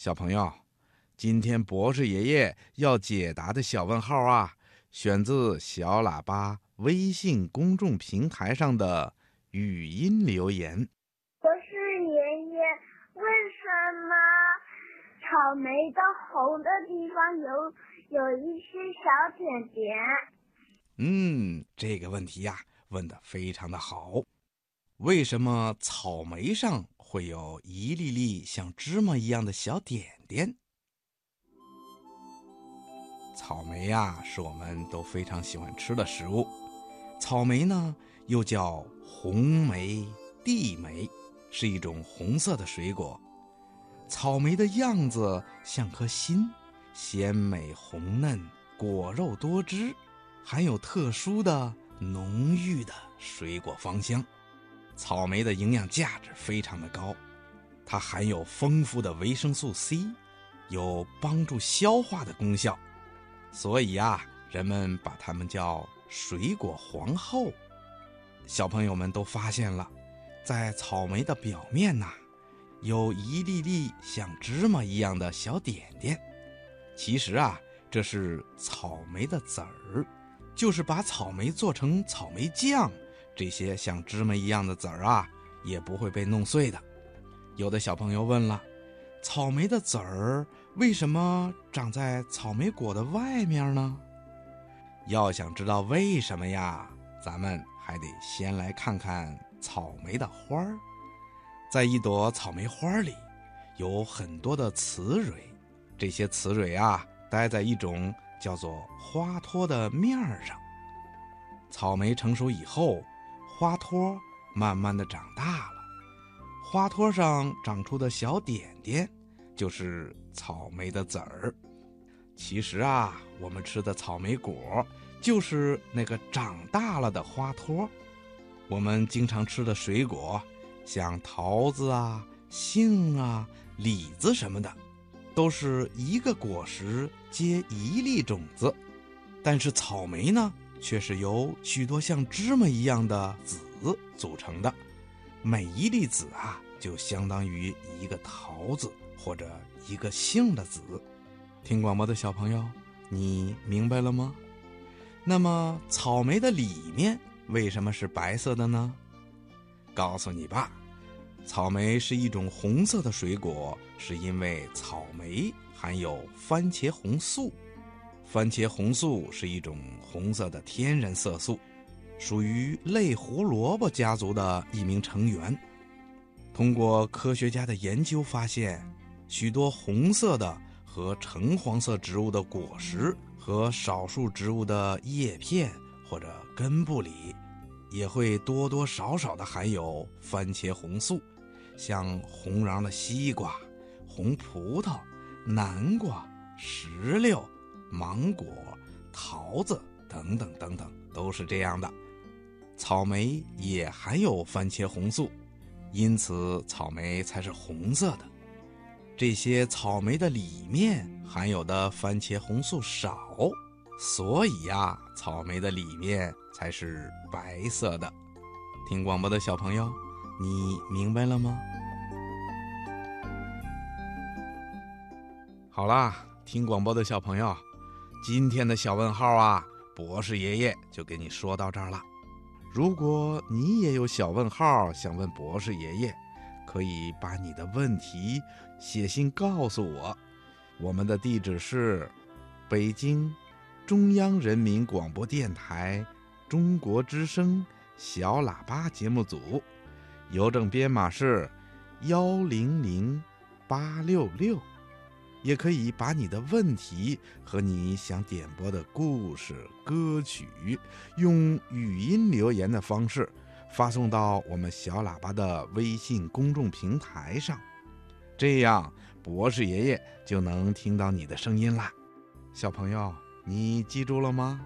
小朋友，今天博士爷爷要解答的小问号啊，选自小喇叭微信公众平台上的语音留言。博士爷爷，为什么草莓的红的地方有有一些小点点？嗯，这个问题呀，问的非常的好。为什么草莓上会有一粒粒像芝麻一样的小点点？草莓呀，是我们都非常喜欢吃的食物。草莓呢，又叫红莓、地莓，是一种红色的水果。草莓的样子像颗心，鲜美红嫩，果肉多汁，含有特殊的浓郁的水果芳香。草莓的营养价值非常的高，它含有丰富的维生素 C，有帮助消化的功效，所以呀，人们把它们叫水果皇后。小朋友们都发现了，在草莓的表面呐，有一粒粒像芝麻一样的小点点。其实啊，这是草莓的籽儿，就是把草莓做成草莓酱。这些像芝麻一样的籽儿啊，也不会被弄碎的。有的小朋友问了：草莓的籽儿为什么长在草莓果的外面呢？要想知道为什么呀，咱们还得先来看看草莓的花儿。在一朵草莓花里，有很多的雌蕊，这些雌蕊啊，待在一种叫做花托的面上。草莓成熟以后。花托慢慢的长大了，花托上长出的小点点，就是草莓的籽儿。其实啊，我们吃的草莓果，就是那个长大了的花托。我们经常吃的水果，像桃子啊、杏啊、李子什么的，都是一个果实结一粒种子。但是草莓呢？却是由许多像芝麻一样的籽组成的，每一粒籽啊，就相当于一个桃子或者一个杏的籽。听广播的小朋友，你明白了吗？那么草莓的里面为什么是白色的呢？告诉你吧，草莓是一种红色的水果，是因为草莓含有番茄红素。番茄红素是一种红色的天然色素，属于类胡萝卜家族的一名成员。通过科学家的研究发现，许多红色的和橙黄色植物的果实和少数植物的叶片或者根部里，也会多多少少的含有番茄红素，像红瓤的西瓜、红葡萄、南瓜、石榴。芒果、桃子等等等等都是这样的，草莓也含有番茄红素，因此草莓才是红色的。这些草莓的里面含有的番茄红素少，所以呀，草莓的里面才是白色的。听广播的小朋友，你明白了吗？好啦，听广播的小朋友。今天的小问号啊，博士爷爷就给你说到这儿了。如果你也有小问号想问博士爷爷，可以把你的问题写信告诉我。我们的地址是北京中央人民广播电台中国之声小喇叭节目组，邮政编码是幺零零八六六。也可以把你的问题和你想点播的故事、歌曲，用语音留言的方式发送到我们小喇叭的微信公众平台上，这样博士爷爷就能听到你的声音啦。小朋友，你记住了吗？